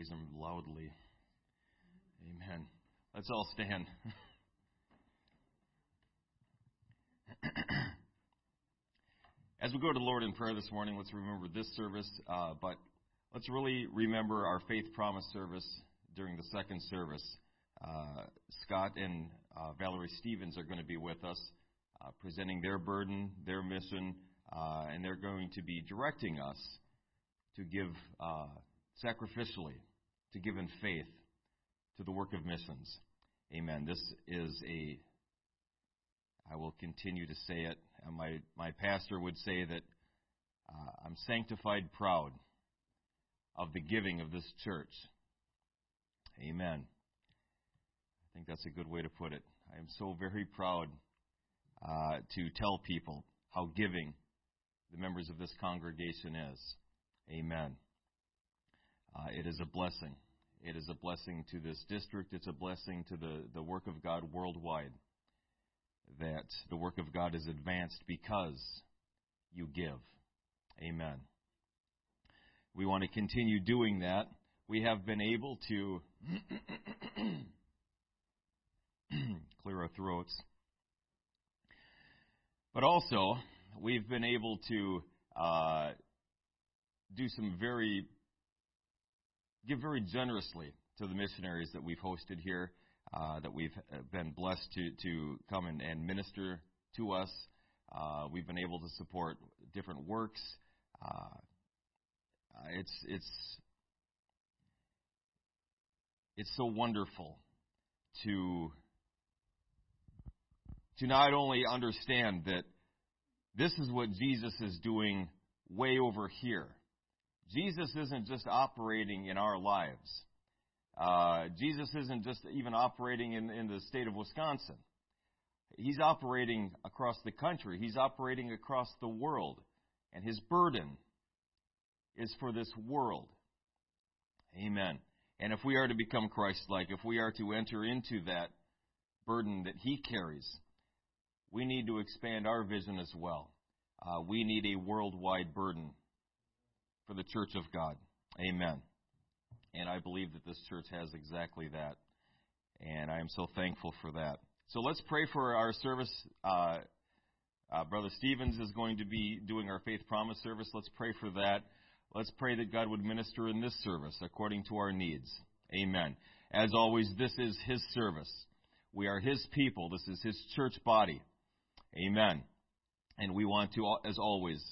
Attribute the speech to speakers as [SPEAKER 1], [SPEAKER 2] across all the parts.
[SPEAKER 1] Praise Him loudly. Amen. Let's all stand. As we go to the Lord in prayer this morning, let's remember this service, uh, but let's really remember our faith promise service during the second service. Uh, Scott and uh, Valerie Stevens are going to be with us, uh, presenting their burden, their mission, uh, and they're going to be directing us to give uh, sacrificially, to give in faith to the work of missions. Amen. This is a, I will continue to say it. My, my pastor would say that uh, I'm sanctified proud of the giving of this church. Amen. I think that's a good way to put it. I am so very proud uh, to tell people how giving the members of this congregation is. Amen. Uh, it is a blessing. It is a blessing to this district. It's a blessing to the, the work of God worldwide. That the work of God is advanced because you give. Amen. We want to continue doing that. We have been able to clear our throats. But also, we've been able to uh, do some very, give very generously to the missionaries that we've hosted here, uh, that we've uh, been blessed to, to come and, and minister to us. Uh, we've been able to support different works. Uh, it's it's it's so wonderful to to not only understand that this is what Jesus is doing way over here. Jesus isn't just operating in our lives. Uh, Jesus isn't just even operating in, in the state of Wisconsin. He's operating across the country. He's operating across the world. And his burden is for this world. Amen. And if we are to become Christ like, if we are to enter into that burden that he carries, we need to expand our vision as well. Uh, we need a worldwide burden for the church of God. Amen. And I believe that this church has exactly that. And I am so thankful for that. So let's pray for our service. Uh, uh, Brother Stevens is going to be doing our Faith Promise service. Let's pray for that. Let's pray that God would minister in this service according to our needs. Amen. As always, this is His service. We are His people. This is His church body. Amen. And we want to, as always,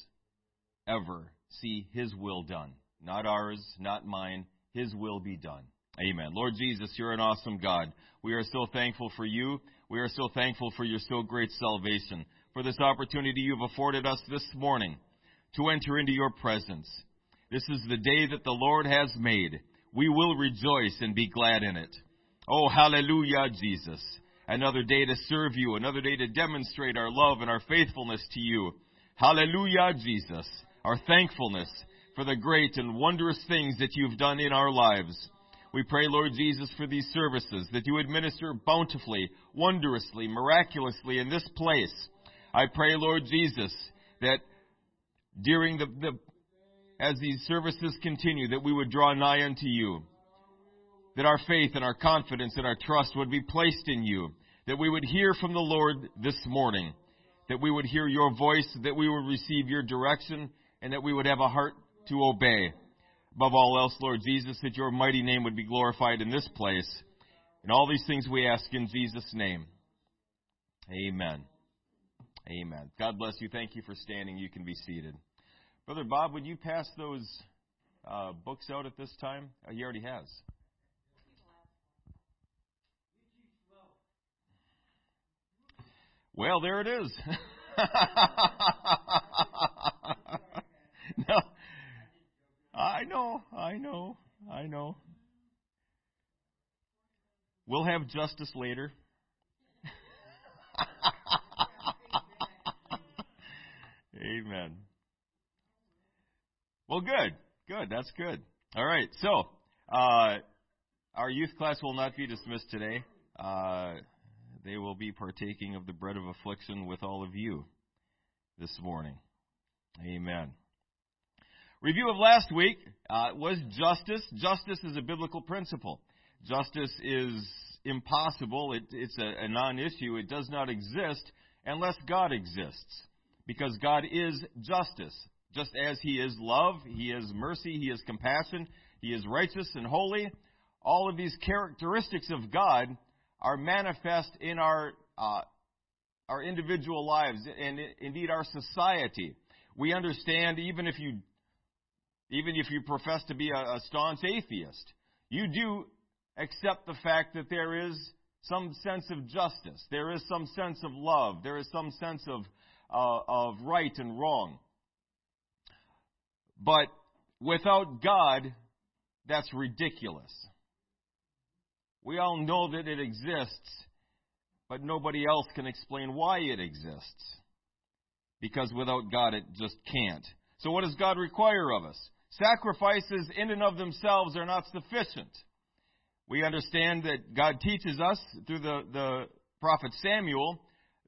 [SPEAKER 1] ever see His will done. Not ours, not mine. His will be done. Amen. Lord Jesus, you're an awesome God. We are so thankful for you. We are so thankful for your so great salvation, for this opportunity you've afforded us this morning to enter into your presence. This is the day that the Lord has made. We will rejoice and be glad in it. Oh, hallelujah, Jesus. Another day to serve you, another day to demonstrate our love and our faithfulness to you. Hallelujah, Jesus. Our thankfulness for the great and wondrous things that you've done in our lives. We pray, Lord Jesus, for these services, that you administer bountifully, wondrously, miraculously in this place. I pray, Lord Jesus, that during the, the as these services continue, that we would draw nigh unto you. That our faith and our confidence and our trust would be placed in you. That we would hear from the Lord this morning. That we would hear your voice, that we would receive your direction, and that we would have a heart to obey. Above all else, Lord Jesus, that your mighty name would be glorified in this place. And all these things we ask in Jesus' name. Amen. Amen. God bless you. Thank you for standing. You can be seated. Brother Bob, would you pass those uh, books out at this time? Uh, he already has. Well, there it is. no. I know, I know, I know. We'll have justice later. Amen. Well, good. Good. That's good. All right. So, uh, our youth class will not be dismissed today. Uh, they will be partaking of the bread of affliction with all of you this morning. Amen. Review of last week uh, was justice. Justice is a biblical principle. Justice is impossible. It, it's a, a non issue. It does not exist unless God exists. Because God is justice. Just as He is love, He is mercy, He is compassion, He is righteous and holy. All of these characteristics of God are manifest in our uh, our individual lives and indeed our society. We understand even if you even if you profess to be a, a staunch atheist, you do accept the fact that there is some sense of justice, there is some sense of love, there is some sense of uh, of right and wrong. But without God, that's ridiculous. We all know that it exists, but nobody else can explain why it exists. Because without God, it just can't. So, what does God require of us? Sacrifices in and of themselves are not sufficient. We understand that God teaches us through the, the prophet Samuel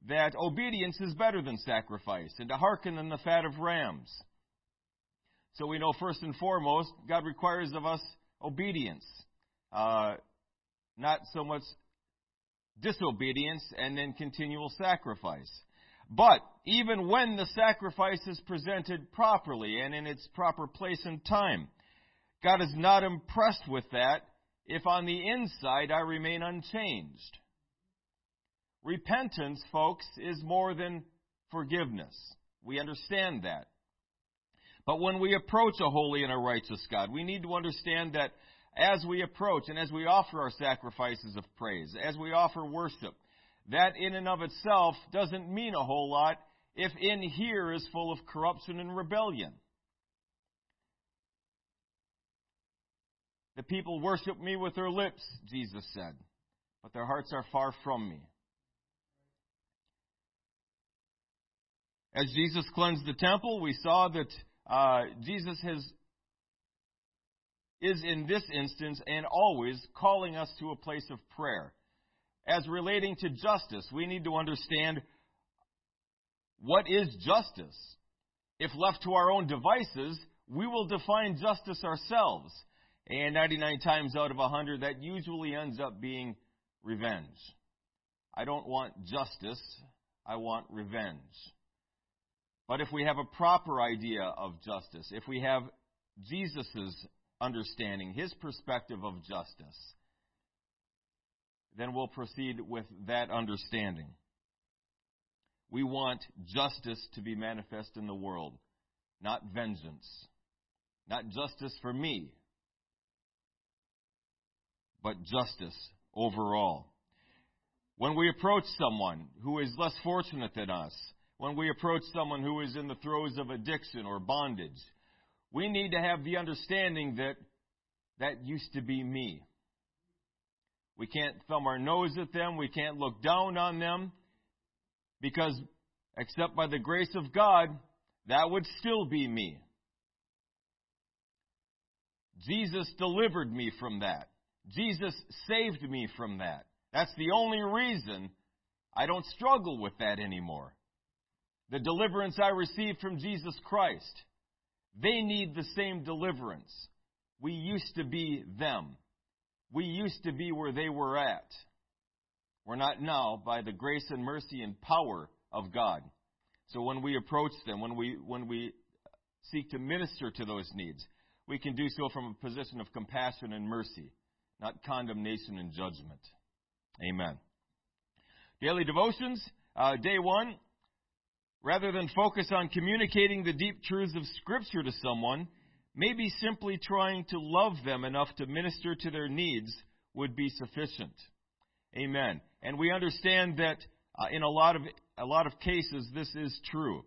[SPEAKER 1] that obedience is better than sacrifice and to hearken than the fat of rams. So we know first and foremost, God requires of us obedience. Uh, not so much disobedience and then continual sacrifice. But even when the sacrifice is presented properly and in its proper place and time, God is not impressed with that if on the inside I remain unchanged. Repentance, folks, is more than forgiveness. We understand that. But when we approach a holy and a righteous God, we need to understand that as we approach and as we offer our sacrifices of praise, as we offer worship, that in and of itself doesn't mean a whole lot if in here is full of corruption and rebellion. The people worship me with their lips, Jesus said, but their hearts are far from me. As Jesus cleansed the temple, we saw that uh, Jesus has is in this instance and always calling us to a place of prayer. As relating to justice, we need to understand what is justice. If left to our own devices, we will define justice ourselves. And 99 times out of 100, that usually ends up being revenge. I don't want justice, I want revenge. But if we have a proper idea of justice, if we have Jesus' understanding, his perspective of justice, then we'll proceed with that understanding. We want justice to be manifest in the world, not vengeance. Not justice for me, but justice overall. When we approach someone who is less fortunate than us, when we approach someone who is in the throes of addiction or bondage. We need to have the understanding that that used to be me. We can't thumb our nose at them. We can't look down on them because, except by the grace of God, that would still be me. Jesus delivered me from that. Jesus saved me from that. That's the only reason I don't struggle with that anymore the deliverance I received from Jesus Christ. They need the same deliverance. We used to be them. We used to be where they were at. We're not now by the grace and mercy and power of God. So when we approach them, when we, when we seek to minister to those needs, we can do so from a position of compassion and mercy, not condemnation and judgment. Amen. Daily devotions, uh, day one, rather than focus on communicating the deep truths of Scripture to someone, maybe simply trying to love them enough to minister to their needs would be sufficient. Amen. And we understand that uh, in a lot of a lot of cases this is true.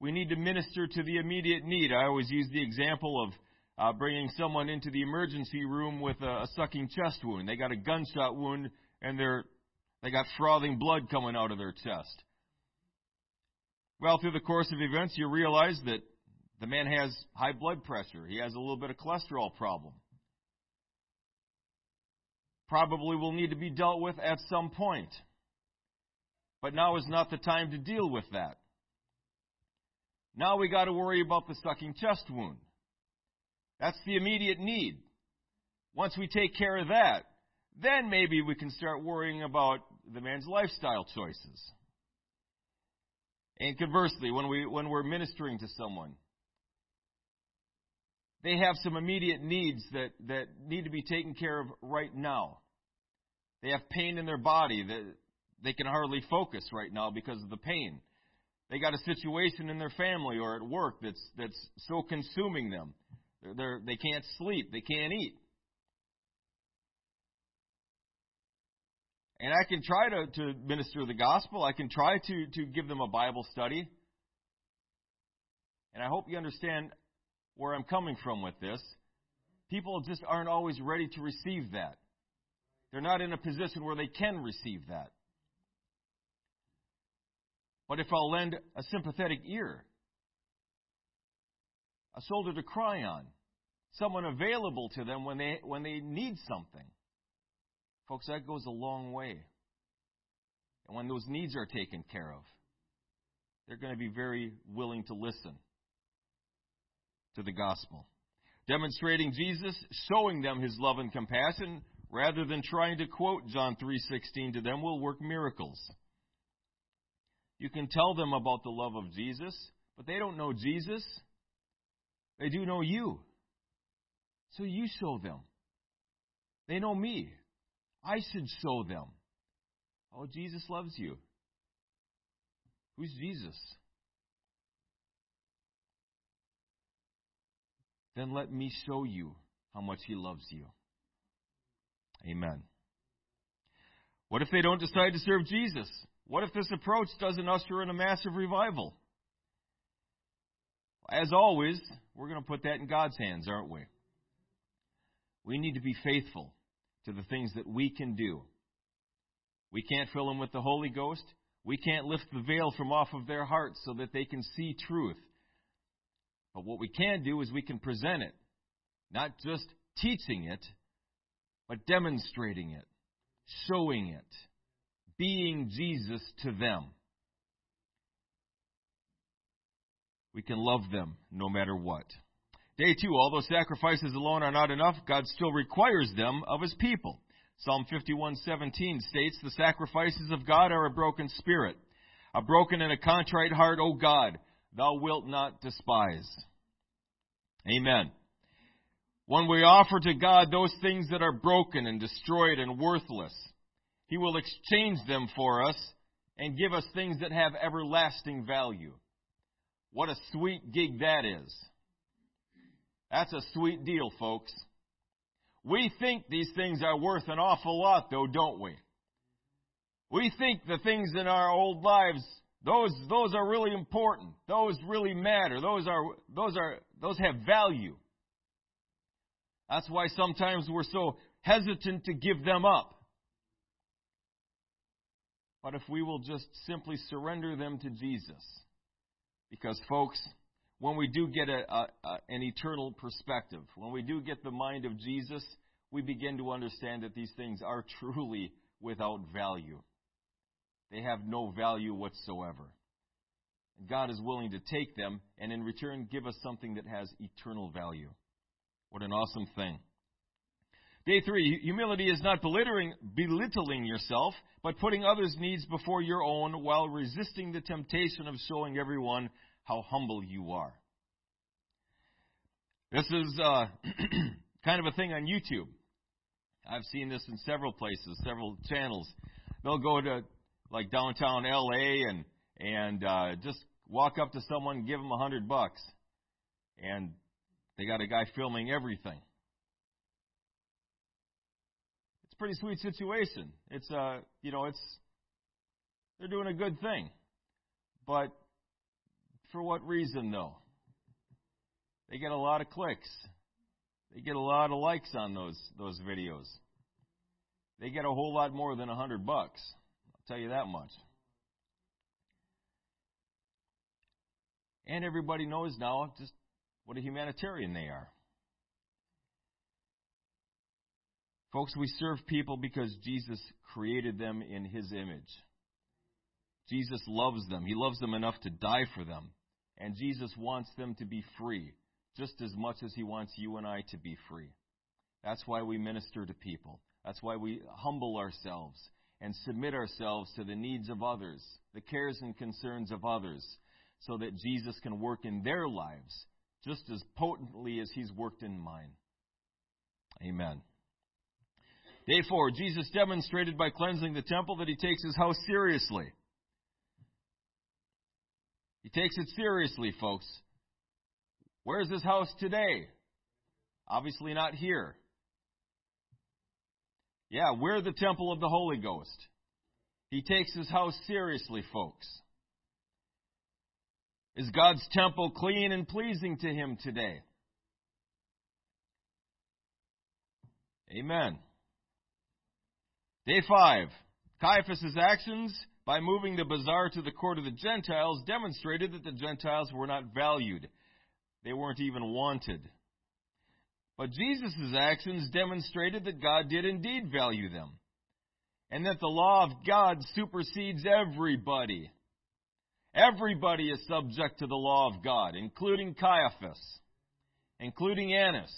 [SPEAKER 1] We need to minister to the immediate need. I always use the example of uh, bringing someone into the emergency room with a, a sucking chest wound. They got a gunshot wound and they're they got frothing blood coming out of their chest. Well, through the course of events, you realize that the man has high blood pressure. He has a little bit of cholesterol problem. Probably will need to be dealt with at some point. But now is not the time to deal with that. Now we got to worry about the sucking chest wound. That's the immediate need. Once we take care of that, then maybe we can start worrying about the man's lifestyle choices. And conversely, when we when we're ministering to someone, they have some immediate needs that, that need to be taken care of right now. They have pain in their body that they can hardly focus right now because of the pain. They got a situation in their family or at work that's that's so consuming them. They're, they're, they can't sleep, they can't eat. And I can try to, to minister the gospel. I can try to, to give them a Bible study. And I hope you understand where I'm coming from with this. People just aren't always ready to receive that. They're not in a position where they can receive that. But if I'll lend a sympathetic ear, a shoulder to cry on, someone available to them when they, when they need something, Folks, that goes a long way. And when those needs are taken care of, they're going to be very willing to listen to the gospel. Demonstrating Jesus, showing them his love and compassion, rather than trying to quote John 3:16 to them will work miracles. You can tell them about the love of Jesus, but they don't know Jesus. They do know you. So you show them. They know me. I should show them. Oh, Jesus loves you. Who's Jesus? Then let me show you how much He loves you. Amen. What if they don't decide to serve Jesus? What if this approach doesn't usher in a massive revival? As always, we're going to put that in God's hands, aren't we? We need to be faithful to the things that we can do. We can't fill them with the Holy Ghost. We can't lift the veil from off of their hearts so that they can see truth. But what we can do is we can present it, not just teaching it, but demonstrating it, showing it, being Jesus to them. We can love them no matter what. Day two, although sacrifices alone are not enough, God still requires them of his people. Psalm 51:17 states, "The sacrifices of God are a broken spirit, a broken and a contrite heart, O God, thou wilt not despise." Amen. When we offer to God those things that are broken and destroyed and worthless, he will exchange them for us and give us things that have everlasting value. What a sweet gig that is. That's a sweet deal, folks. We think these things are worth an awful lot, though, don't we? We think the things in our old lives, those, those are really important. Those really matter. Those are, those are, those have value. That's why sometimes we're so hesitant to give them up. But if we will just simply surrender them to Jesus, because folks, when we do get a, a, a, an eternal perspective, when we do get the mind of Jesus, we begin to understand that these things are truly without value. They have no value whatsoever. God is willing to take them and in return give us something that has eternal value. What an awesome thing. Day three, humility is not belittling, belittling yourself, but putting others' needs before your own while resisting the temptation of showing everyone how humble you are. This is uh, kind of a thing on YouTube. I've seen this in several places, several channels. They'll go to like downtown LA and and uh, just walk up to someone and give them a hundred bucks, and they got a guy filming everything. It's a pretty sweet situation. It's uh you know it's they're doing a good thing, but for what reason, though? They get a lot of clicks. They get a lot of likes on those those videos. They get a whole lot more than a hundred bucks. Tell you that much. And everybody knows now just what a humanitarian they are. Folks, we serve people because Jesus created them in His image. Jesus loves them. He loves them enough to die for them. And Jesus wants them to be free. just as much as He wants you and I to be free. That's why we minister to people. That's why we humble ourselves and submit ourselves to the needs of others, the cares and concerns of others, so that Jesus can work in their lives just as potently as He's worked in mine. Amen. Day four, Jesus demonstrated by cleansing the temple that He takes His house seriously. He takes it seriously, folks. Where's His house today? Obviously not here. Yeah, we're the temple of the Holy Ghost. He takes his house seriously, folks. Is God's temple clean and pleasing to him today? Amen. Day five. Caiaphas' actions by moving the bazaar to the court of the Gentiles demonstrated that the Gentiles were not valued. They weren't even wanted. But Jesus' actions demonstrated that God did indeed value them, and that the law of God supersedes everybody. Everybody is subject to the law of God, including Caiaphas, including Annas,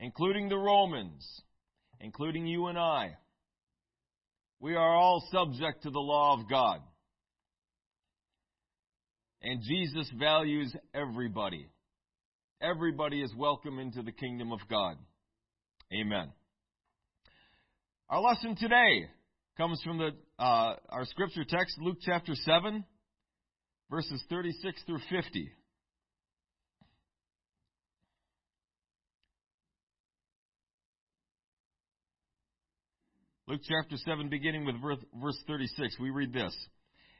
[SPEAKER 1] including the Romans, including you and I. We are all subject to the law of God. And Jesus values everybody. Everybody is welcome into the kingdom of God. Amen. Our lesson today comes from the uh, our scripture text, Luke chapter 7, verses 36 through 50. Luke chapter 7, beginning with verse 36, we read this.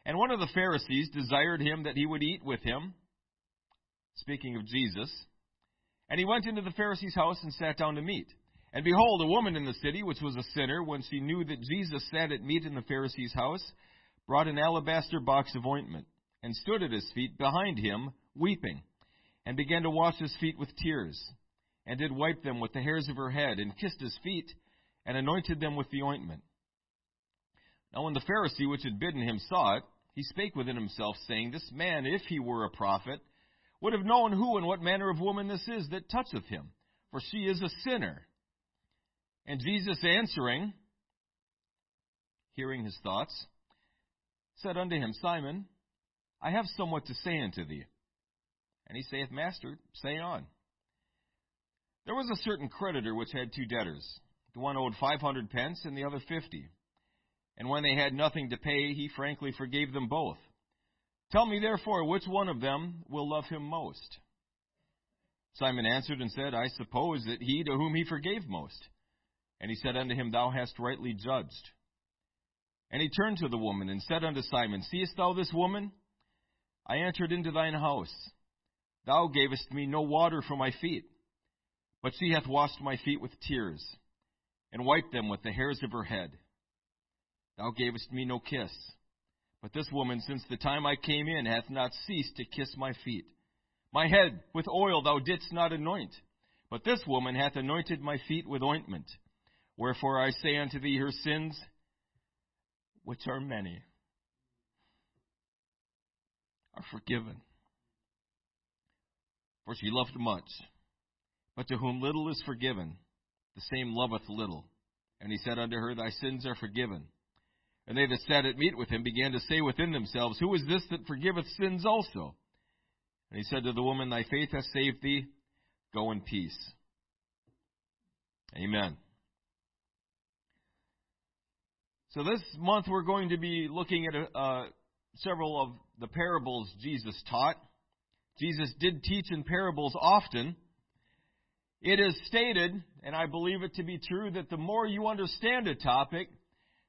[SPEAKER 1] And one of the Pharisees desired him that he would eat with him, speaking of Jesus. And he went into the Pharisee's house and sat down to meat. And behold, a woman in the city, which was a sinner, when she knew that Jesus sat at meat in the Pharisee's house, brought an alabaster box of ointment, and stood at his feet behind him, weeping, and began to wash his feet with tears, and did wipe them with the hairs of her head, and kissed his feet, and anointed them with the ointment. Now when the Pharisee which had bidden him saw it, he spake within himself, saying, This man, if he were a prophet, would have known who and what manner of woman this is that toucheth him, for she is a sinner. And Jesus answering, hearing his thoughts, said unto him, Simon, I have somewhat to say unto thee. And he saith, Master, say on. There was a certain creditor which had two debtors. The one owed five hundred pence, and the other fifty. And when they had nothing to pay, he frankly forgave them both. Tell me therefore, which one of them will love him most? Simon answered and said, I suppose that he to whom he forgave most. And he said unto him, Thou hast rightly judged. And he turned to the woman and said unto Simon, Seest thou this woman? I entered into thine house. Thou gavest me no water for my feet, but she hath washed my feet with tears, and wiped them with the hairs of her head. Thou gavest me no kiss but this woman, since the time I came in, hath not ceased to kiss my feet. My head with oil thou didst not anoint, but this woman hath anointed my feet with ointment. Wherefore I say unto thee, her sins, which are many, are forgiven. For she loved much. But to whom little is forgiven, the same loveth little. And he said unto her, Thy sins are forgiven. And they that sat at meat with him began to say within themselves, Who is this that forgiveth sins also? And he said to the woman, Thy faith hath saved thee. Go in peace. Amen. So this month we're going to be looking at uh, several of the parables Jesus taught. Jesus did teach in parables often. It is stated, and I believe it to be true, that the more you understand a topic,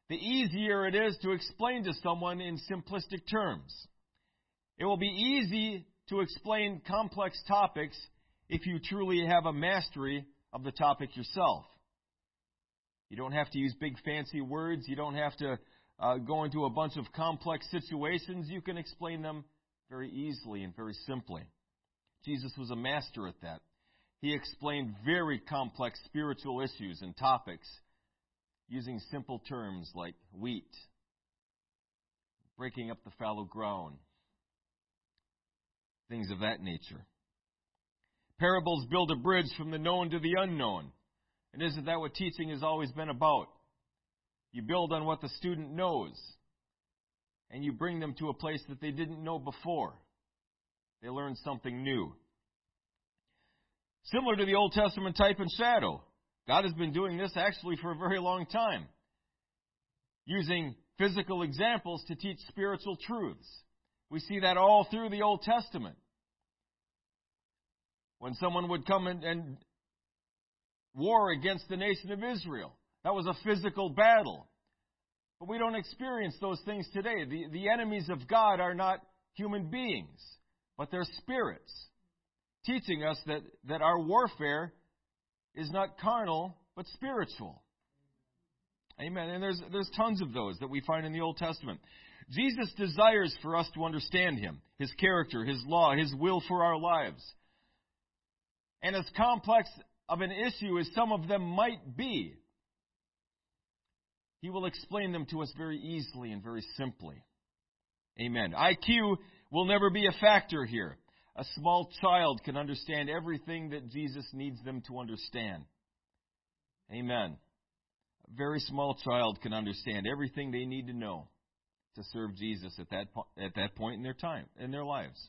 [SPEAKER 1] the easier it is to explain to someone in simplistic terms. It will be easy to explain complex topics if you truly have a mastery of the topic yourself. You don't have to use big fancy words. You don't have to uh, go into a bunch of complex situations. You can explain them very easily and very simply. Jesus was a master at that. He explained very complex spiritual issues and topics using simple terms like wheat, breaking up the fallow ground, things of that nature. Parables build a bridge from the known to the unknown. And isn't that what teaching has always been about? You build on what the student knows, and you bring them to a place that they didn't know before. They learn something new. Similar to the Old Testament type and shadow, God has been doing this actually for a very long time, using physical examples to teach spiritual truths. We see that all through the Old Testament. When someone would come and, and war against the nation of Israel, that was a physical battle. But we don't experience those things today. The, the enemies of God are not human beings, but they're spirits, teaching us that, that our warfare is not carnal, but spiritual. Amen. And there's, there's tons of those that we find in the Old Testament. Jesus desires for us to understand Him, His character, His law, His will for our lives. And as complex of an issue as some of them might be, He will explain them to us very easily and very simply. Amen. IQ will never be a factor here. A small child can understand everything that Jesus needs them to understand. Amen. A very small child can understand everything they need to know to serve Jesus at that, po- at that point in their time, in their lives.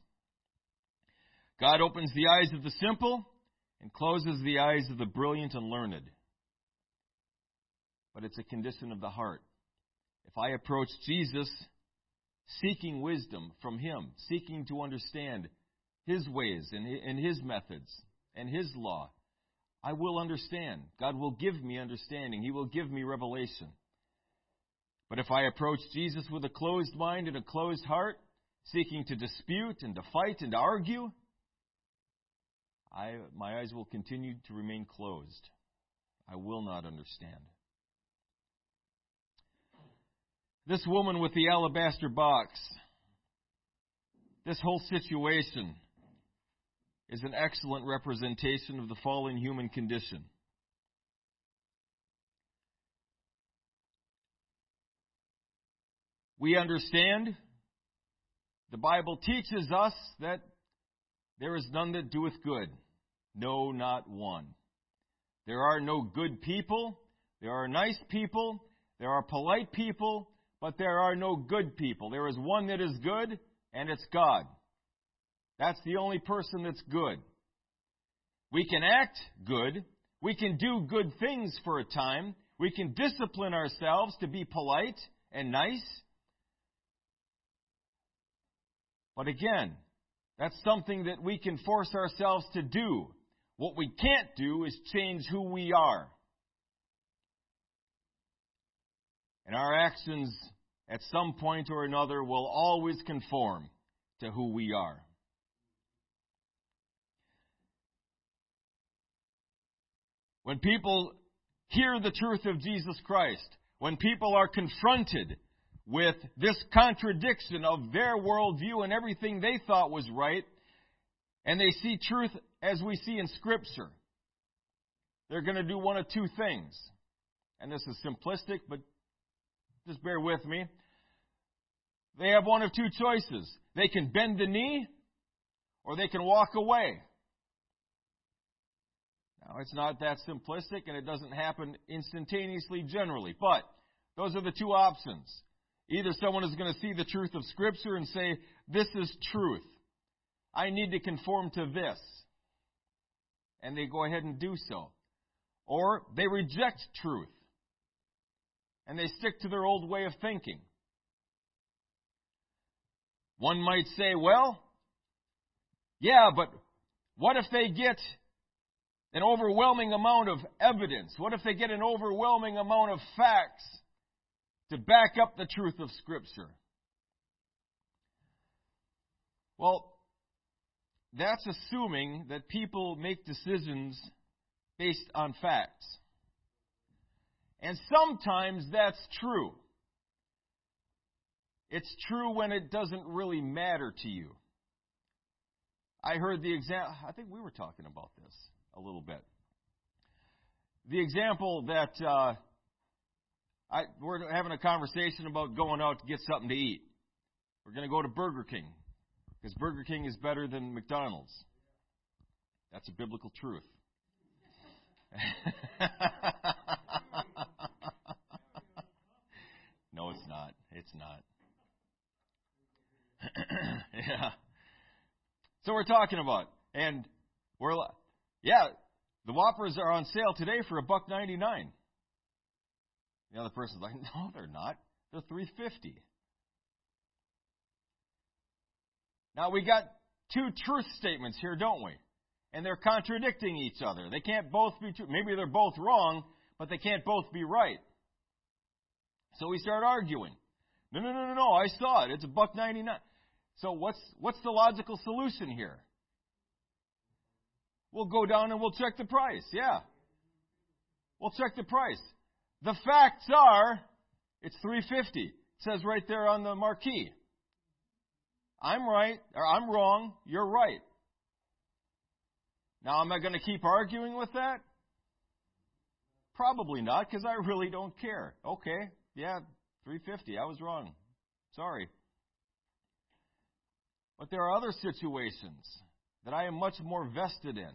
[SPEAKER 1] God opens the eyes of the simple and closes the eyes of the brilliant and learned. But it's a condition of the heart. If I approach Jesus seeking wisdom from Him, seeking to understand His ways and His methods and His law, I will understand. God will give me understanding. He will give me revelation. But if I approach Jesus with a closed mind and a closed heart, seeking to dispute and to fight and to argue, I, my eyes will continue to remain closed. I will not understand. This woman with the alabaster box, this whole situation is an excellent representation of the fallen human condition. We understand the Bible teaches us that there is none that doeth good. No, not one. There are no good people. There are nice people. There are polite people. But there are no good people. There is one that is good, and it's God. That's the only person that's good. We can act good. We can do good things for a time. We can discipline ourselves to be polite and nice. But again, that's something that we can force ourselves to do. What we can't do is change who we are. And our actions at some point or another will always conform to who we are. When people hear the truth of Jesus Christ, when people are confronted with this contradiction of their worldview and everything they thought was right, and they see truth as we see in Scripture, they're going to do one of two things. And this is simplistic, but just bear with me. They have one of two choices. They can bend the knee, or they can walk away. Now, it's not that simplistic, and it doesn't happen instantaneously generally, but those are the two options. Either someone is going to see the truth of Scripture and say, This is truth. I need to conform to this. And they go ahead and do so. Or they reject truth. And they stick to their old way of thinking. One might say, well, yeah, but what if they get an overwhelming amount of evidence? What if they get an overwhelming amount of facts to back up the truth of Scripture? Well, that's assuming that people make decisions based on facts. And sometimes that's true. It's true when it doesn't really matter to you. I heard the example, I think we were talking about this a little bit. The example that uh, I, we're having a conversation about going out to get something to eat. We're going to go to Burger King because Burger King is better than McDonald's. That's a biblical truth. no, it's not. It's not. yeah. So we're talking about, and we're, yeah, the Whoppers are on sale today for a buck ninety nine. The other person's like, no, they're not. They're three fifty. Now we got two truth statements here, don't we? And they're contradicting each other. They can't both be true. Maybe they're both wrong, but they can't both be right. So we start arguing. No, no, no, no, no. I saw it. It's a buck ninety nine. So what's what's the logical solution here? We'll go down and we'll check the price. Yeah. We'll check the price. The facts are it's 350. It says right there on the marquee. I'm right, or I'm wrong, you're right. Now, am I going to keep arguing with that? Probably not, because I really don't care. Okay, yeah, 350. I was wrong. Sorry. But there are other situations that I am much more vested in.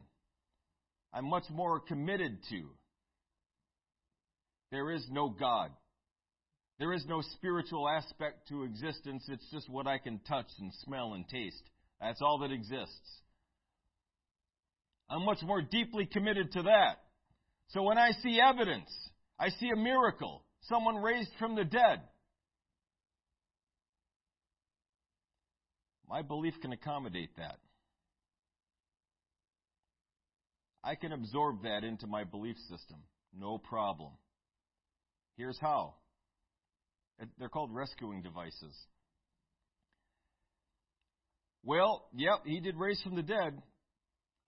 [SPEAKER 1] I'm much more committed to. There is no God. There is no spiritual aspect to existence. It's just what I can touch and smell and taste. That's all that exists. I'm much more deeply committed to that. So when I see evidence, I see a miracle, someone raised from the dead, my belief can accommodate that. I can absorb that into my belief system. No problem. Here's how. They're called rescuing devices. Well, yep, he did raise from the dead.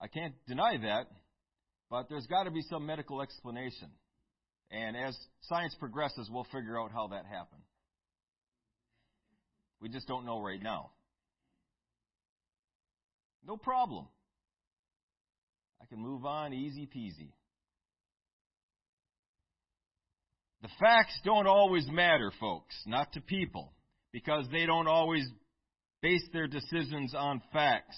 [SPEAKER 1] I can't deny that, but there's got to be some medical explanation. And as science progresses, we'll figure out how that happened. We just don't know right now. No problem. I can move on easy peasy. The facts don't always matter, folks, not to people, because they don't always base their decisions on facts.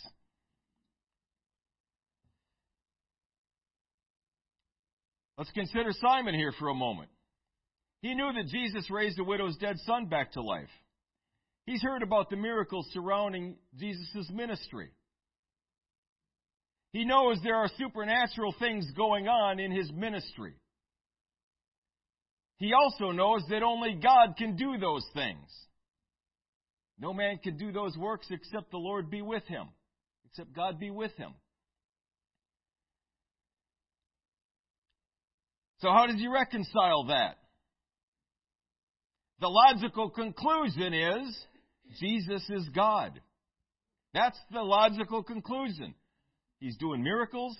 [SPEAKER 1] Let's consider Simon here for a moment. He knew that Jesus raised a widow's dead son back to life. He's heard about the miracles surrounding Jesus' ministry. He knows there are supernatural things going on in his ministry. He also knows that only God can do those things. No man can do those works except the Lord be with him, except God be with him. So, how does he reconcile that? The logical conclusion is Jesus is God. That's the logical conclusion. He's doing miracles.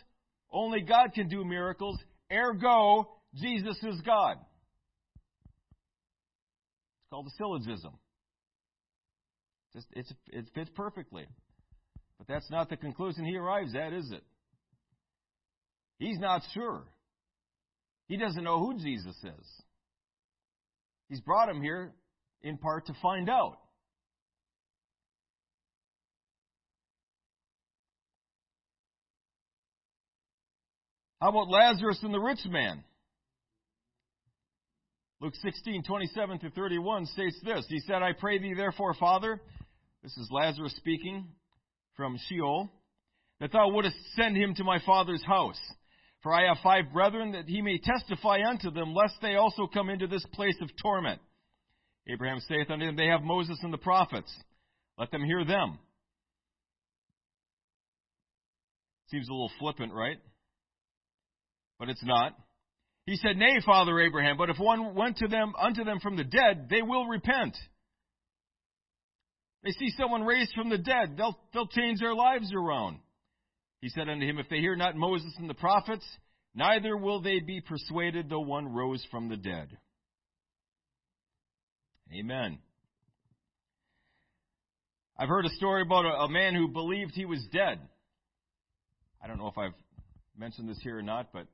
[SPEAKER 1] Only God can do miracles. Ergo, Jesus is God. It's called a syllogism. Just, it fits perfectly. But that's not the conclusion he arrives at, is it? He's not sure. He doesn't know who Jesus is. He's brought him here in part to find out. How about Lazarus and the rich man? Luke 16, 27 to 31 states this. He said, I pray thee therefore, Father, this is Lazarus speaking from Sheol, that thou wouldest send him to my father's house. For I have five brethren, that he may testify unto them, lest they also come into this place of torment. Abraham saith unto him, They have Moses and the prophets. Let them hear them. Seems a little flippant, right? But it's not. He said, Nay, Father Abraham, but if one went to them unto them from the dead, they will repent. They see someone raised from the dead, they'll, they'll change their lives around. He said unto him, If they hear not Moses and the prophets, neither will they be persuaded though one rose from the dead. Amen. I've heard a story about a, a man who believed he was dead. I don't know if I've mentioned this here or not, but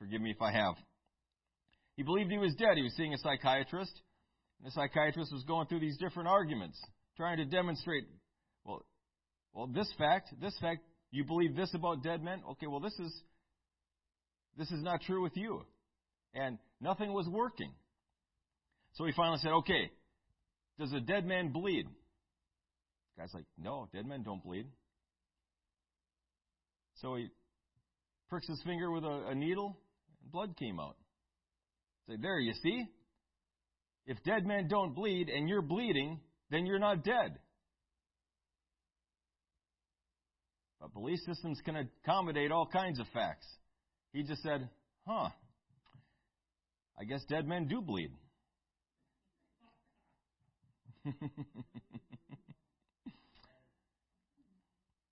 [SPEAKER 1] Forgive me if I have. He believed he was dead. He was seeing a psychiatrist. And the psychiatrist was going through these different arguments, trying to demonstrate, well, well, this fact, this fact You believe this about dead men? Okay, well this is this is not true with you. And nothing was working. So he finally said, Okay, does a dead man bleed? The guy's like, No, dead men don't bleed. So he pricks his finger with a, a needle, blood came out. Say, there, you see? If dead men don't bleed and you're bleeding, then you're not dead. But belief systems can accommodate all kinds of facts. He just said, huh, I guess dead men do bleed.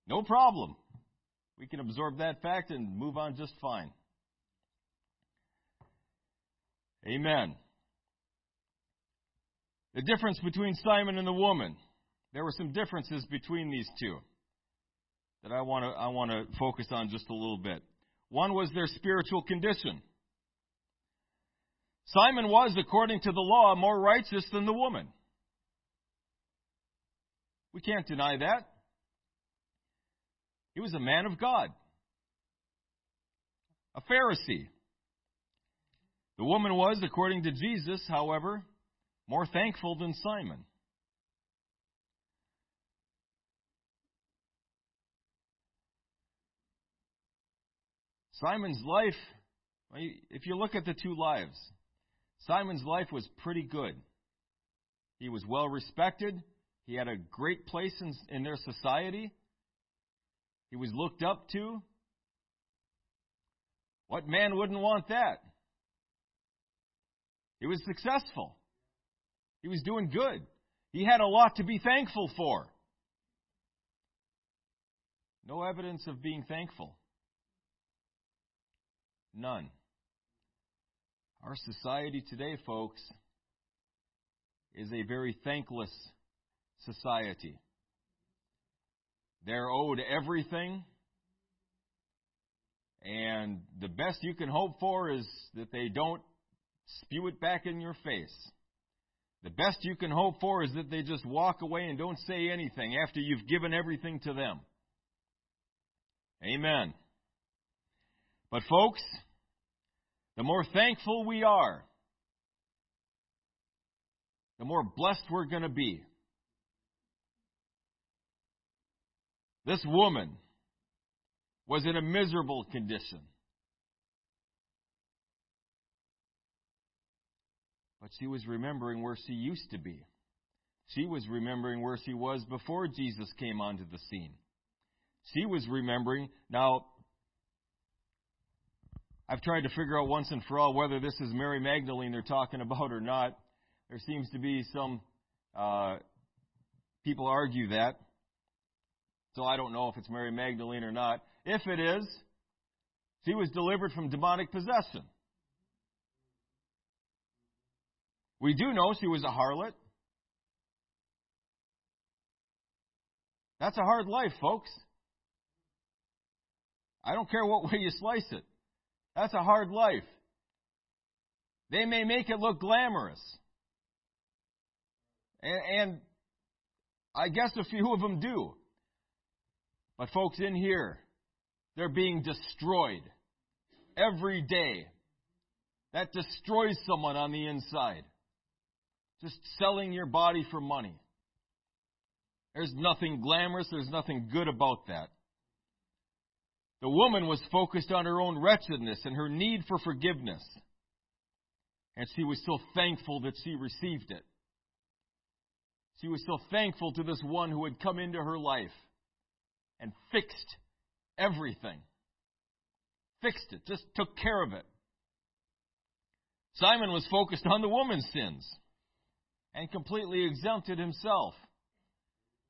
[SPEAKER 1] no problem. We can absorb that fact and move on just fine. Amen. The difference between Simon and the woman. There were some differences between these two that I want to I want to focus on just a little bit. One was their spiritual condition. Simon was, according to the law, more righteous than the woman. We can't deny that. He was a man of God, a Pharisee. The woman was, according to Jesus, however, more thankful than Simon. Simon's life, if you look at the two lives, Simon's life was pretty good. He was well respected. He had a great place in, in their society. He was looked up to. What man wouldn't want that? He was successful. He was doing good. He had a lot to be thankful for. No evidence of being thankful. None. Our society today, folks, is a very thankless society. They're owed everything, and the best you can hope for is that they don't spew it back in your face. The best you can hope for is that they just walk away and don't say anything after you've given everything to them. Amen. But, folks, the more thankful we are, the more blessed we're going to be. This woman was in a miserable condition. But she was remembering where she used to be. She was remembering where she was before Jesus came onto the scene. She was remembering. Now, I've tried to figure out once and for all whether this is Mary Magdalene they're talking about or not. There seems to be some uh, people argue that. So I don't know if it's Mary Magdalene or not. If it is, she was delivered from demonic possession. We do know she was a harlot. That's a hard life, folks. I don't care what way you slice it. That's a hard life. They may make it look glamorous. And, and I guess a few of them do. But folks in here, they're being destroyed every day. That destroys someone on the inside. Just selling your body for money. There's nothing glamorous, there's nothing good about that. The woman was focused on her own wretchedness and her need for forgiveness. And she was so thankful that she received it. She was so thankful to this one who had come into her life and fixed everything. Fixed it, just took care of it. Simon was focused on the woman's sins and completely exempted himself.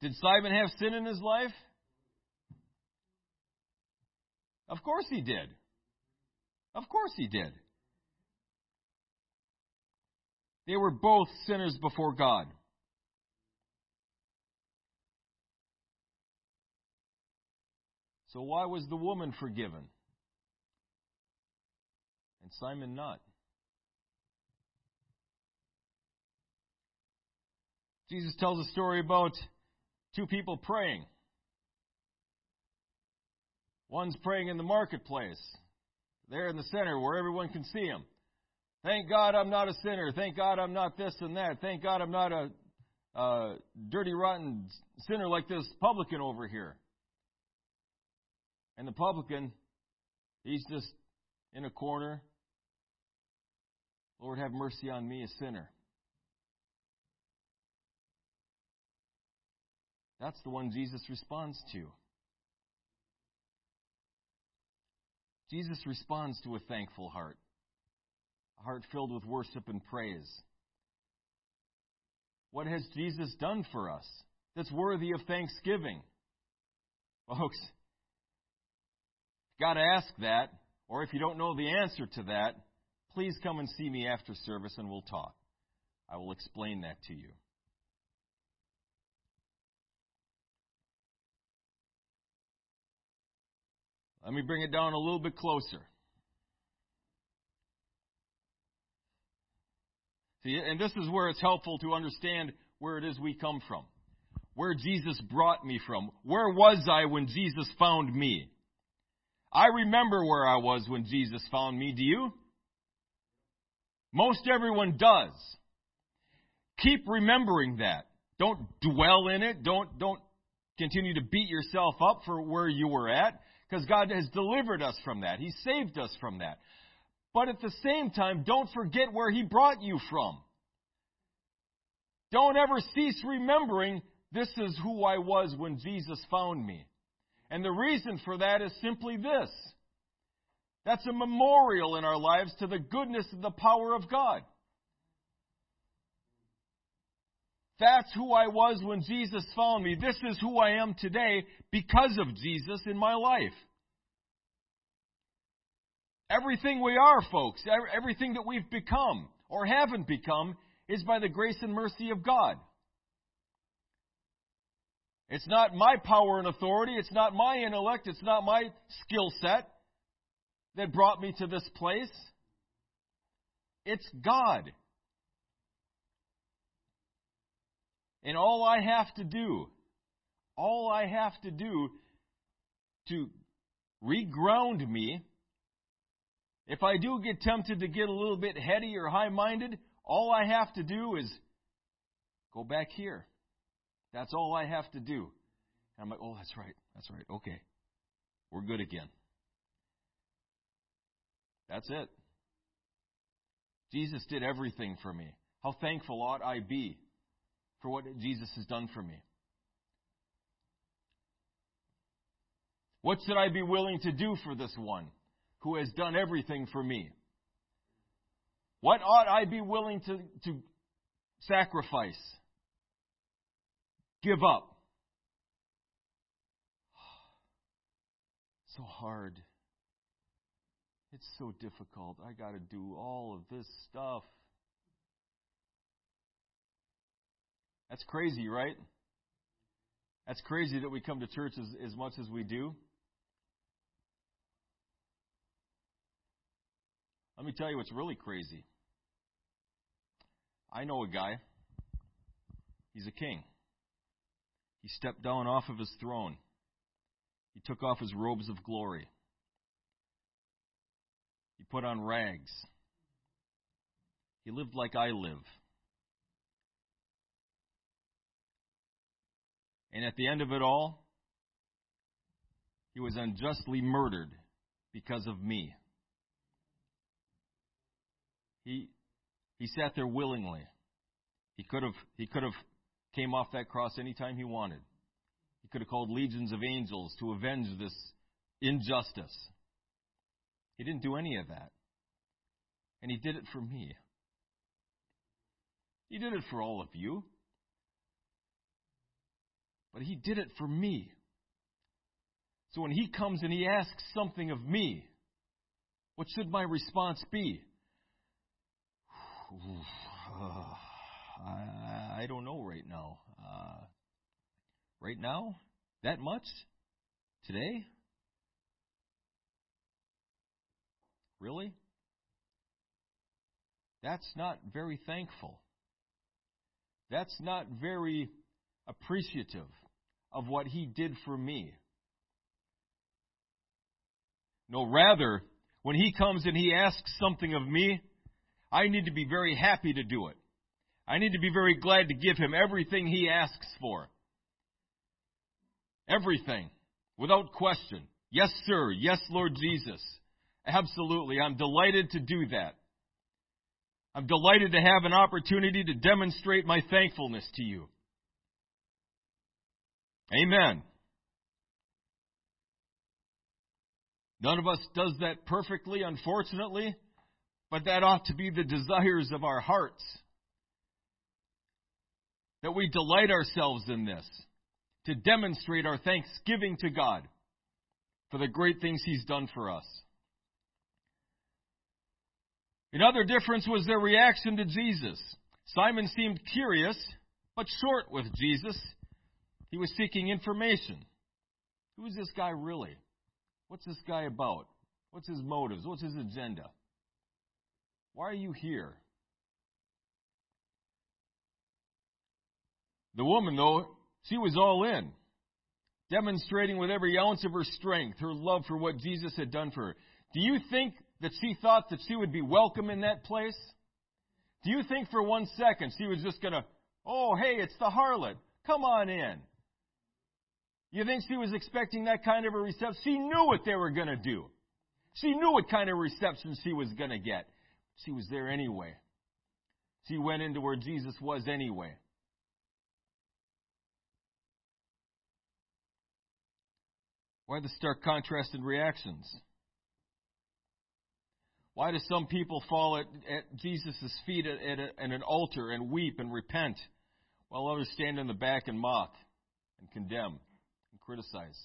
[SPEAKER 1] Did Simon have sin in his life? Of course he did. Of course he did. They were both sinners before God. So why was the woman forgiven? And Simon not? Jesus tells a story about two people praying. One's praying in the marketplace, there in the center where everyone can see him. Thank God I'm not a sinner. Thank God I'm not this and that. Thank God I'm not a, a dirty, rotten sinner like this publican over here. And the publican, he's just in a corner. Lord, have mercy on me, a sinner. That's the one Jesus responds to. Jesus responds to a thankful heart, a heart filled with worship and praise. What has Jesus done for us that's worthy of thanksgiving? Folks, got to ask that, or if you don't know the answer to that, please come and see me after service and we'll talk. I will explain that to you. Let me bring it down a little bit closer. See, and this is where it's helpful to understand where it is we come from. Where Jesus brought me from. Where was I when Jesus found me? I remember where I was when Jesus found me. Do you? Most everyone does. Keep remembering that. Don't dwell in it. Don't, don't continue to beat yourself up for where you were at because God has delivered us from that. He saved us from that. But at the same time, don't forget where He brought you from. Don't ever cease remembering this is who I was when Jesus found me. And the reason for that is simply this. That's a memorial in our lives to the goodness and the power of God. That's who I was when Jesus found me. This is who I am today because of Jesus in my life. Everything we are, folks, everything that we've become or haven't become is by the grace and mercy of God. It's not my power and authority. It's not my intellect. It's not my skill set that brought me to this place. It's God. And all I have to do, all I have to do to reground me, if I do get tempted to get a little bit heady or high minded, all I have to do is go back here. That's all I have to do. And I'm like, oh, that's right. That's right. Okay. We're good again. That's it. Jesus did everything for me. How thankful ought I be for what Jesus has done for me? What should I be willing to do for this one who has done everything for me? What ought I be willing to, to sacrifice? Give up? So hard. It's so difficult. I got to do all of this stuff. That's crazy, right? That's crazy that we come to church as, as much as we do. Let me tell you what's really crazy. I know a guy. He's a king. He stepped down off of his throne. He took off his robes of glory. He put on rags. He lived like I live. And at the end of it all, he was unjustly murdered because of me. He, he sat there willingly. He could have, he could have came off that cross anytime he wanted. He could have called legions of angels to avenge this injustice. He didn't do any of that. And he did it for me. He did it for all of you. But he did it for me. So when he comes and he asks something of me, what should my response be? I, I don't know right now. Uh, right now? That much? Today? Really? That's not very thankful. That's not very appreciative of what he did for me. No, rather, when he comes and he asks something of me, I need to be very happy to do it. I need to be very glad to give him everything he asks for. Everything. Without question. Yes, sir. Yes, Lord Jesus. Absolutely. I'm delighted to do that. I'm delighted to have an opportunity to demonstrate my thankfulness to you. Amen. None of us does that perfectly, unfortunately, but that ought to be the desires of our hearts. That we delight ourselves in this, to demonstrate our thanksgiving to God for the great things He's done for us. Another difference was their reaction to Jesus. Simon seemed curious, but short with Jesus. He was seeking information. Who is this guy really? What's this guy about? What's his motives? What's his agenda? Why are you here? The woman, though, she was all in, demonstrating with every ounce of her strength her love for what Jesus had done for her. Do you think that she thought that she would be welcome in that place? Do you think for one second she was just going to, oh, hey, it's the harlot. Come on in. You think she was expecting that kind of a reception? She knew what they were going to do. She knew what kind of reception she was going to get. She was there anyway. She went into where Jesus was anyway. Why the stark contrast in reactions? Why do some people fall at, at Jesus' feet at, at, a, at an altar and weep and repent, while others stand in the back and mock and condemn criticize?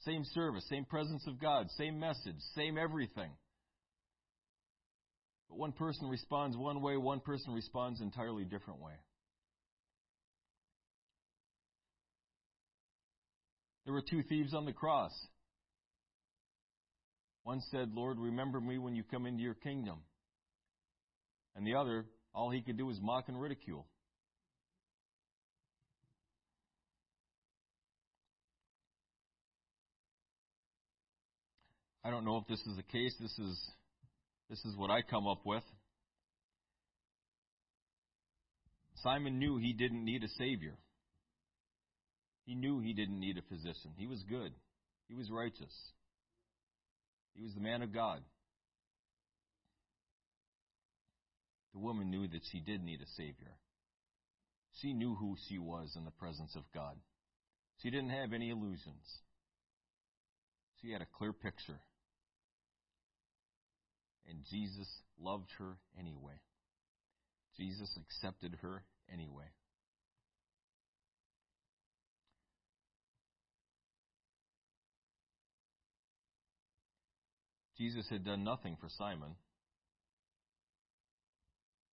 [SPEAKER 1] Same service, same presence of God, same message, same everything. But one person responds one way, one person responds entirely different way. There were two thieves on the cross. One said, Lord, remember me when you come into your kingdom. And the other, all he could do was mock and ridicule. I don't know if this is the case. This is this is what I come up with. Simon knew he didn't need a savior. He knew he didn't need a physician. He was good. He was righteous. He was the man of God. The woman knew that she did need a Savior. She knew who she was in the presence of God. She didn't have any illusions. She had a clear picture. And Jesus loved her anyway. Jesus accepted her anyway. Jesus had done nothing for Simon.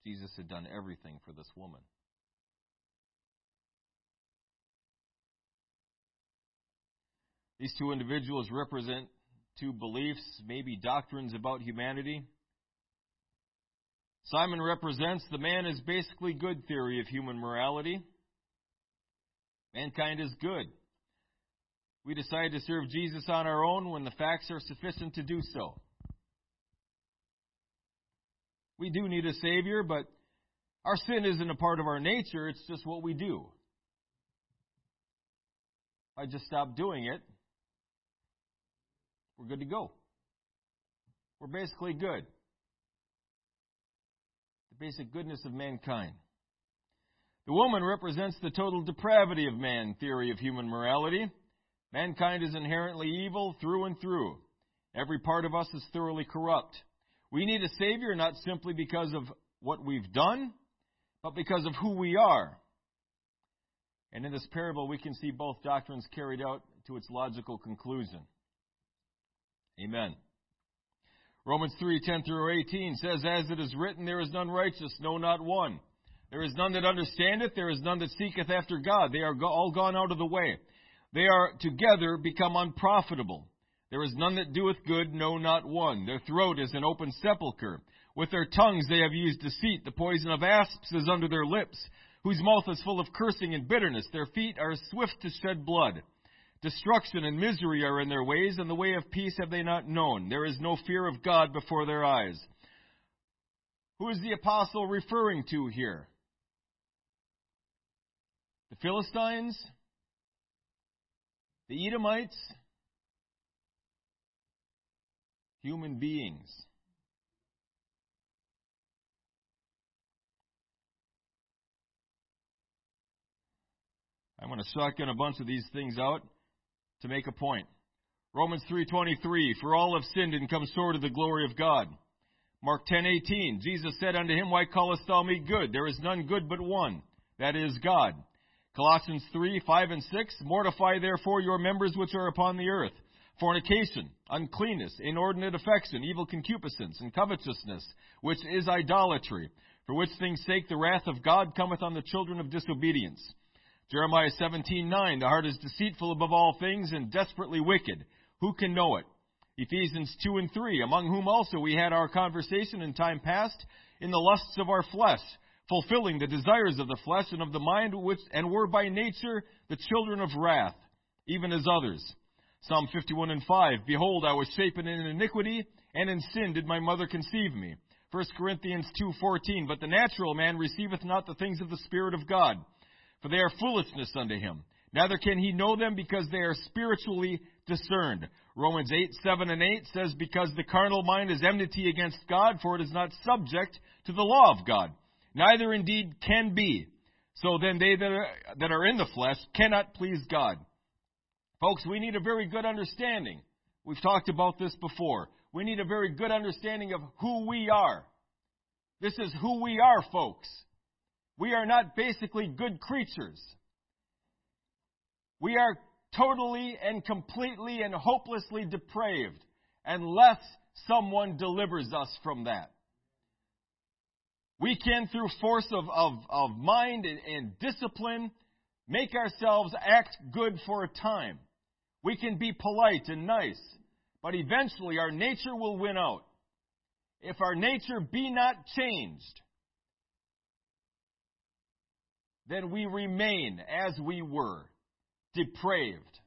[SPEAKER 1] Jesus had done everything for this woman. These two individuals represent two beliefs, maybe doctrines about humanity. Simon represents the man is basically good theory of human morality. Mankind is good. We decide to serve Jesus on our own when the facts are sufficient to do so. We do need a Savior, but our sin isn't a part of our nature, it's just what we do. I just stop doing it, we're good to go. We're basically good. The basic goodness of mankind. The woman represents the total depravity of man theory of human morality. Mankind is inherently evil through and through. Every part of us is thoroughly corrupt. We need a Savior not simply because of what we've done, but because of who we are. And in this parable, we can see both doctrines carried out to its logical conclusion. Amen. Romans 3 10 through 18 says, As it is written, there is none righteous, no, not one. There is none that understandeth, there is none that seeketh after God. They are all gone out of the way. They are together become unprofitable. There is none that doeth good, no, not one. Their throat is an open sepulchre. With their tongues they have used deceit. The poison of asps is under their lips, whose mouth is full of cursing and bitterness. Their feet are swift to shed blood. Destruction and misery are in their ways, and the way of peace have they not known. There is no fear of God before their eyes. Who is the apostle referring to here? The Philistines? The Edomites? Human beings. I'm going to shotgun a bunch of these things out to make a point. Romans 3:23 For all have sinned and come short of the glory of God. Mark 10:18 Jesus said unto him Why callest thou me good there is none good but one that is God. Colossians 3:5 and 6 Mortify therefore your members which are upon the earth fornication uncleanness inordinate affection evil concupiscence and covetousness which is idolatry for which things sake the wrath of God cometh on the children of disobedience. Jeremiah 17:9 The heart is deceitful above all things and desperately wicked. Who can know it? Ephesians 2 and 3 Among whom also we had our conversation in time past in the lusts of our flesh, fulfilling the desires of the flesh and of the mind, which and were by nature the children of wrath, even as others. Psalm 51 and 5 Behold, I was shapen in iniquity, and in sin did my mother conceive me. 1 Corinthians 2:14 But the natural man receiveth not the things of the Spirit of God for they are foolishness unto him. Neither can he know them because they are spiritually discerned. Romans 8, 7 and 8 says, Because the carnal mind is enmity against God, for it is not subject to the law of God. Neither indeed can be. So then they that are, that are in the flesh cannot please God. Folks, we need a very good understanding. We've talked about this before. We need a very good understanding of who we are. This is who we are, folks. We are not basically good creatures. We are totally and completely and hopelessly depraved unless someone delivers us from that. We can, through force of, of, of mind and, and discipline, make ourselves act good for a time. We can be polite and nice, but eventually our nature will win out. If our nature be not changed, then we remain as we were, depraved.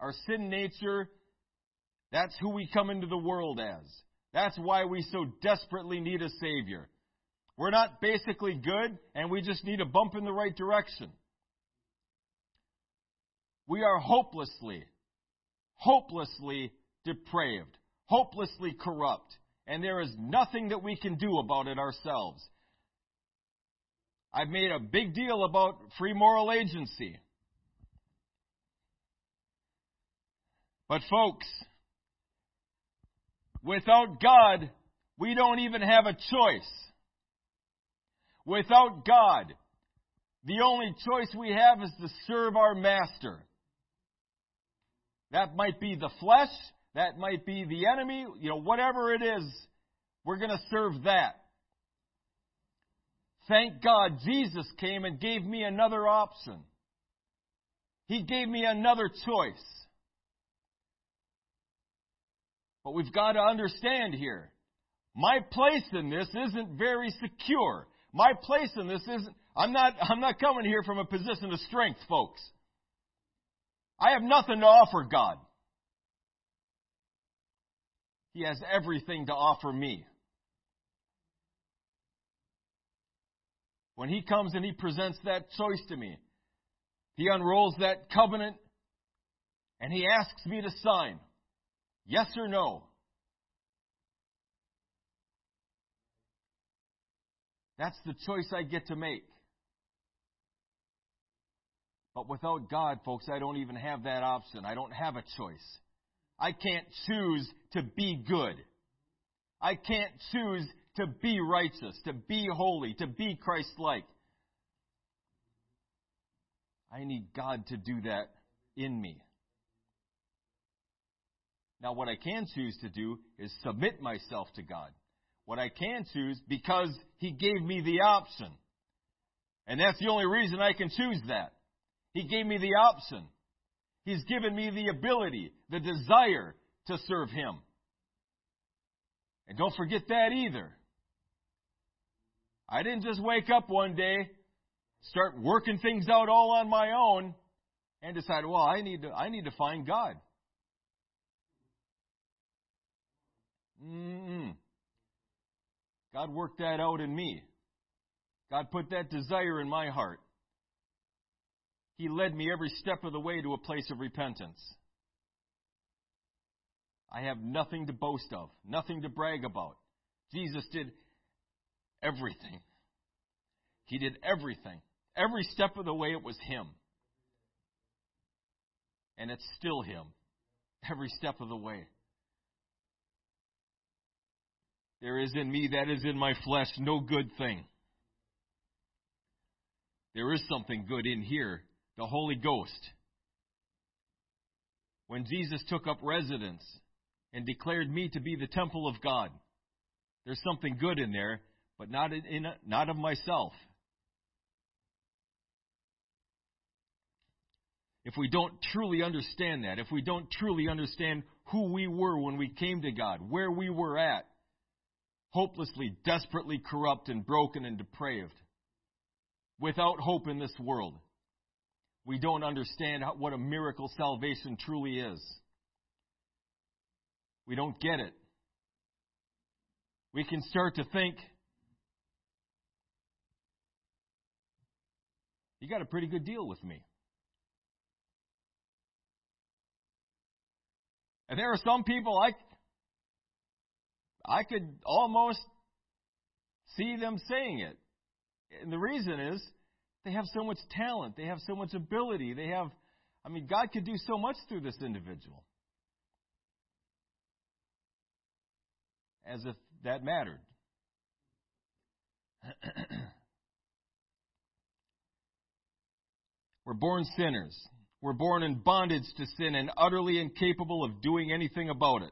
[SPEAKER 1] Our sin nature, that's who we come into the world as. That's why we so desperately need a Savior. We're not basically good, and we just need a bump in the right direction. We are hopelessly, hopelessly depraved, hopelessly corrupt, and there is nothing that we can do about it ourselves. I've made a big deal about free moral agency. But folks, without God, we don't even have a choice. Without God, the only choice we have is to serve our master. That might be the flesh, that might be the enemy, you know, whatever it is, we're going to serve that. Thank God Jesus came and gave me another option. He gave me another choice. But we've got to understand here, my place in this isn't very secure. My place in this isn't, I'm not, I'm not coming here from a position of strength, folks. I have nothing to offer God. He has everything to offer me. When he comes and he presents that choice to me, he unrolls that covenant and he asks me to sign. Yes or no? That's the choice I get to make. But without God, folks, I don't even have that option. I don't have a choice. I can't choose to be good. I can't choose to be righteous, to be holy, to be Christ like. I need God to do that in me. Now, what I can choose to do is submit myself to God. What I can choose, because He gave me the option. And that's the only reason I can choose that. He gave me the option. He's given me the ability, the desire to serve Him. And don't forget that either. I didn't just wake up one day, start working things out all on my own. and decide, well, I need to, I need to find God. Mm-mm. God worked that out in me. God put that desire in my heart. He led me every step of the way to a place of repentance. I have nothing to boast of, nothing to brag about. Jesus did everything. He did everything. Every step of the way, it was Him. And it's still Him. Every step of the way. There is in me, that is in my flesh, no good thing. There is something good in here the Holy Ghost. When Jesus took up residence and declared me to be the temple of God, there's something good in there, but not, in, not of myself. If we don't truly understand that, if we don't truly understand who we were when we came to God, where we were at, hopelessly, desperately corrupt and broken and depraved, without hope in this world, we don't understand what a miracle salvation truly is. We don't get it. We can start to think, you got a pretty good deal with me. And there are some people I, I could almost see them saying it. And the reason is they have so much talent, they have so much ability, they have, I mean, God could do so much through this individual. As if that mattered. We're born sinners. We're born in bondage to sin and utterly incapable of doing anything about it.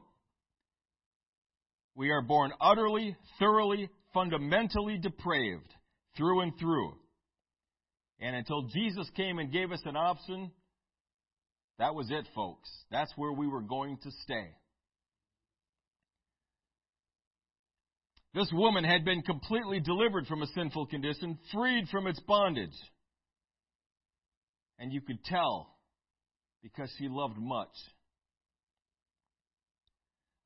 [SPEAKER 1] We are born utterly, thoroughly, fundamentally depraved through and through. And until Jesus came and gave us an option, that was it, folks. That's where we were going to stay. This woman had been completely delivered from a sinful condition, freed from its bondage. And you could tell because she loved much.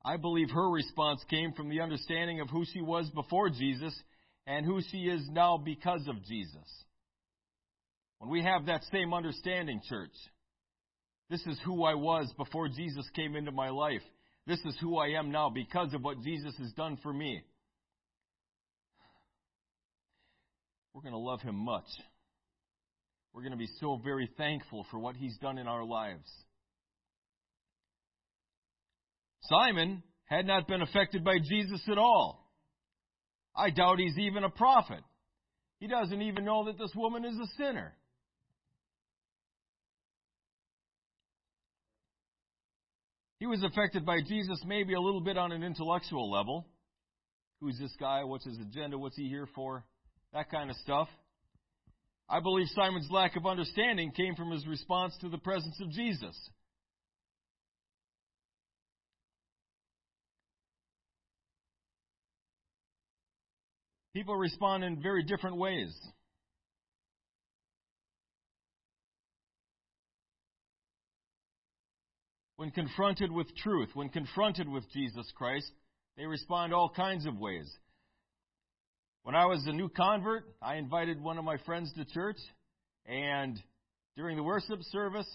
[SPEAKER 1] I believe her response came from the understanding of who she was before Jesus and who she is now because of Jesus. When we have that same understanding, church, this is who I was before Jesus came into my life. This is who I am now because of what Jesus has done for me. We're going to love him much. We're going to be so very thankful for what he's done in our lives. Simon had not been affected by Jesus at all. I doubt he's even a prophet. He doesn't even know that this woman is a sinner. He was affected by Jesus maybe a little bit on an intellectual level. Who's this guy? What's his agenda? What's he here for? That kind of stuff. I believe Simon's lack of understanding came from his response to the presence of Jesus. People respond in very different ways. When confronted with truth, when confronted with Jesus Christ, they respond all kinds of ways. When I was a new convert, I invited one of my friends to church, and during the worship service,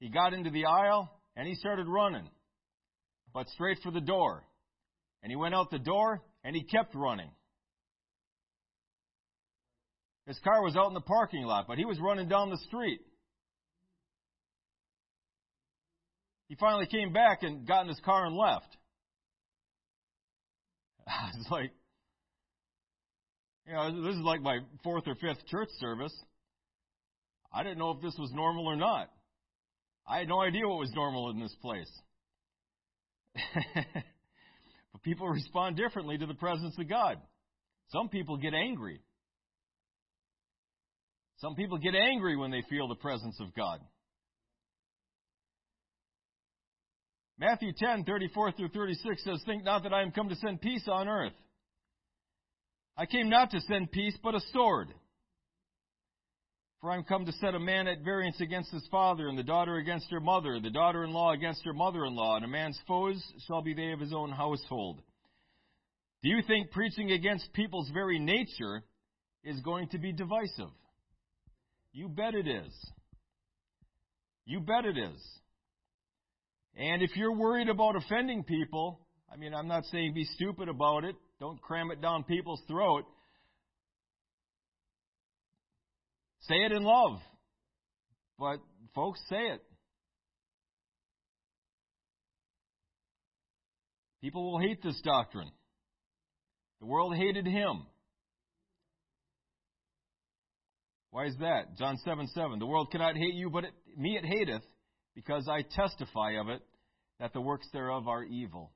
[SPEAKER 1] he got into the aisle and he started running, but straight for the door. And he went out the door and he kept running. His car was out in the parking lot, but he was running down the street. He finally came back and got in his car and left. I was like, you know, this is like my fourth or fifth church service. I didn't know if this was normal or not. I had no idea what was normal in this place. but people respond differently to the presence of God. Some people get angry. Some people get angry when they feel the presence of God. Matthew 10, 34 through 36 says, Think not that I am come to send peace on earth. I came not to send peace, but a sword. For I am come to set a man at variance against his father, and the daughter against her mother, the daughter in law against her mother in law, and a man's foes shall be they of his own household. Do you think preaching against people's very nature is going to be divisive? You bet it is. You bet it is. And if you're worried about offending people, I mean, I'm not saying be stupid about it. Don't cram it down people's throat. Say it in love. But, folks, say it. People will hate this doctrine. The world hated him. Why is that? John 7 7. The world cannot hate you, but it, me it hateth, because I testify of it, that the works thereof are evil.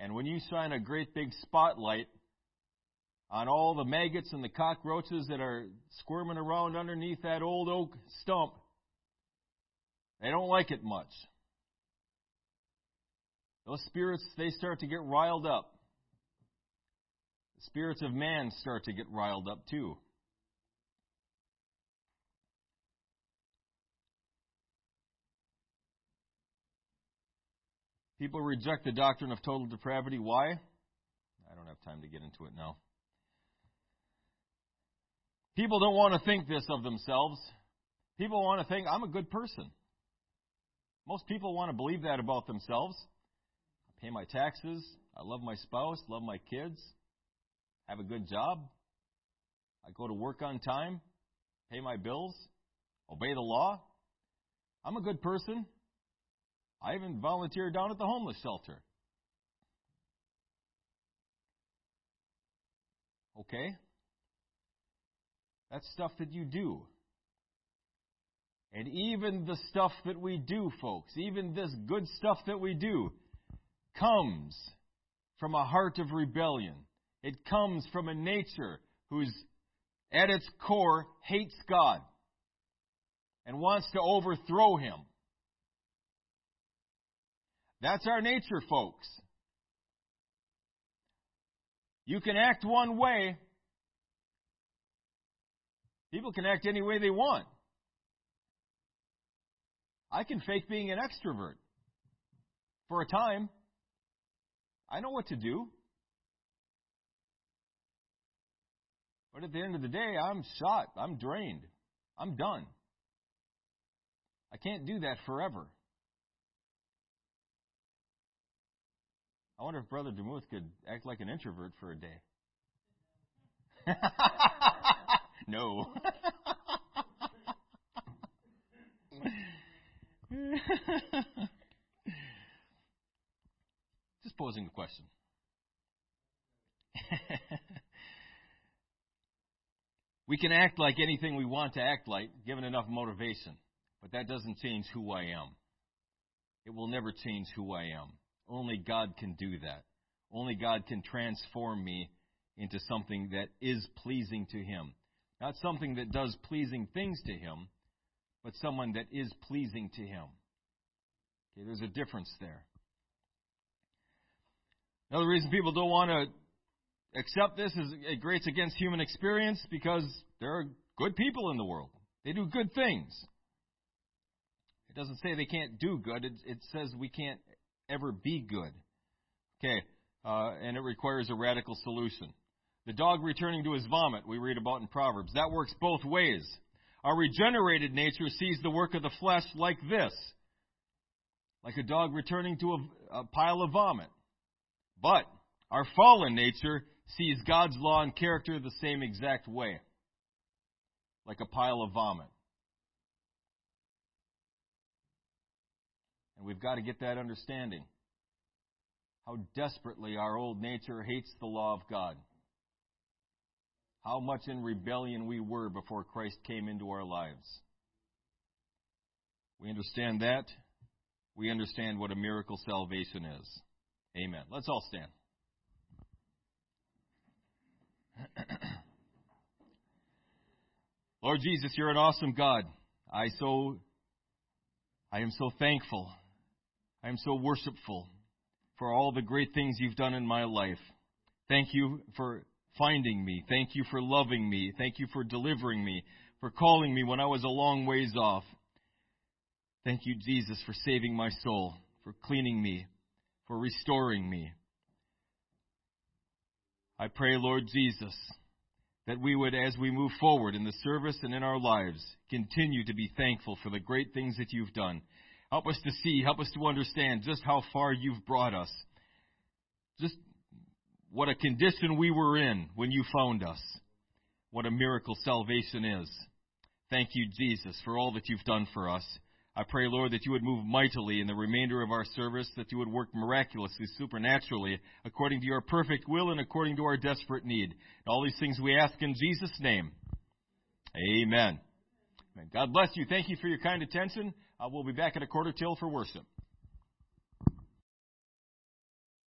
[SPEAKER 1] And when you shine a great big spotlight on all the maggots and the cockroaches that are squirming around underneath that old oak stump, they don't like it much. Those spirits, they start to get riled up. The spirits of man start to get riled up too. People reject the doctrine of total depravity. Why? I don't have time to get into it now. People don't want to think this of themselves. People want to think, I'm a good person. Most people want to believe that about themselves. I pay my taxes. I love my spouse, love my kids, have a good job. I go to work on time, pay my bills, obey the law. I'm a good person. I even volunteered down at the homeless shelter. Okay? That's stuff that you do. And even the stuff that we do, folks, even this good stuff that we do, comes from a heart of rebellion. It comes from a nature who's at its core hates God and wants to overthrow Him. That's our nature, folks. You can act one way. People can act any way they want. I can fake being an extrovert for a time. I know what to do. But at the end of the day, I'm shot. I'm drained. I'm done. I can't do that forever. I wonder if Brother Demuth could act like an introvert for a day. no. Just posing a question. we can act like anything we want to act like, given enough motivation, but that doesn't change who I am. It will never change who I am. Only God can do that. Only God can transform me into something that is pleasing to Him. Not something that does pleasing things to Him, but someone that is pleasing to Him. Okay, there's a difference there. Another reason people don't want to accept this is it grates against human experience because there are good people in the world. They do good things. It doesn't say they can't do good, it, it says we can't ever be good. Okay, uh, and it requires a radical solution. The dog returning to his vomit, we read about in Proverbs. That works both ways. Our regenerated nature sees the work of the flesh like this like a dog returning to a, a pile of vomit. But our fallen nature sees God's law and character the same exact way, like a pile of vomit. And we've got to get that understanding. How desperately our old nature hates the law of God. How much in rebellion we were before Christ came into our lives. We understand that. We understand what a miracle salvation is. Amen. Let's all stand. Lord Jesus, you're an awesome God. I so I am so thankful. I am so worshipful for all the great things you've done in my life. Thank you for finding me. Thank you for loving me. Thank you for delivering me, for calling me when I was a long ways off. Thank you, Jesus, for saving my soul, for cleaning me, for restoring me. I pray, Lord Jesus, that we would, as we move forward in the service and in our lives, continue to be thankful for the great things that you've done. Help us to see, help us to understand just how far you've brought us. Just what a condition we were in when you found us. What a miracle salvation is. Thank you, Jesus, for all that you've done for us. I pray, Lord, that you would move mightily in the remainder of our service, that you would work miraculously, supernaturally, according to your perfect will and according to our desperate need. All these things we ask in Jesus' name. Amen. God bless you. Thank you for your kind attention. Uh, we'll be back at a quarter till for worship.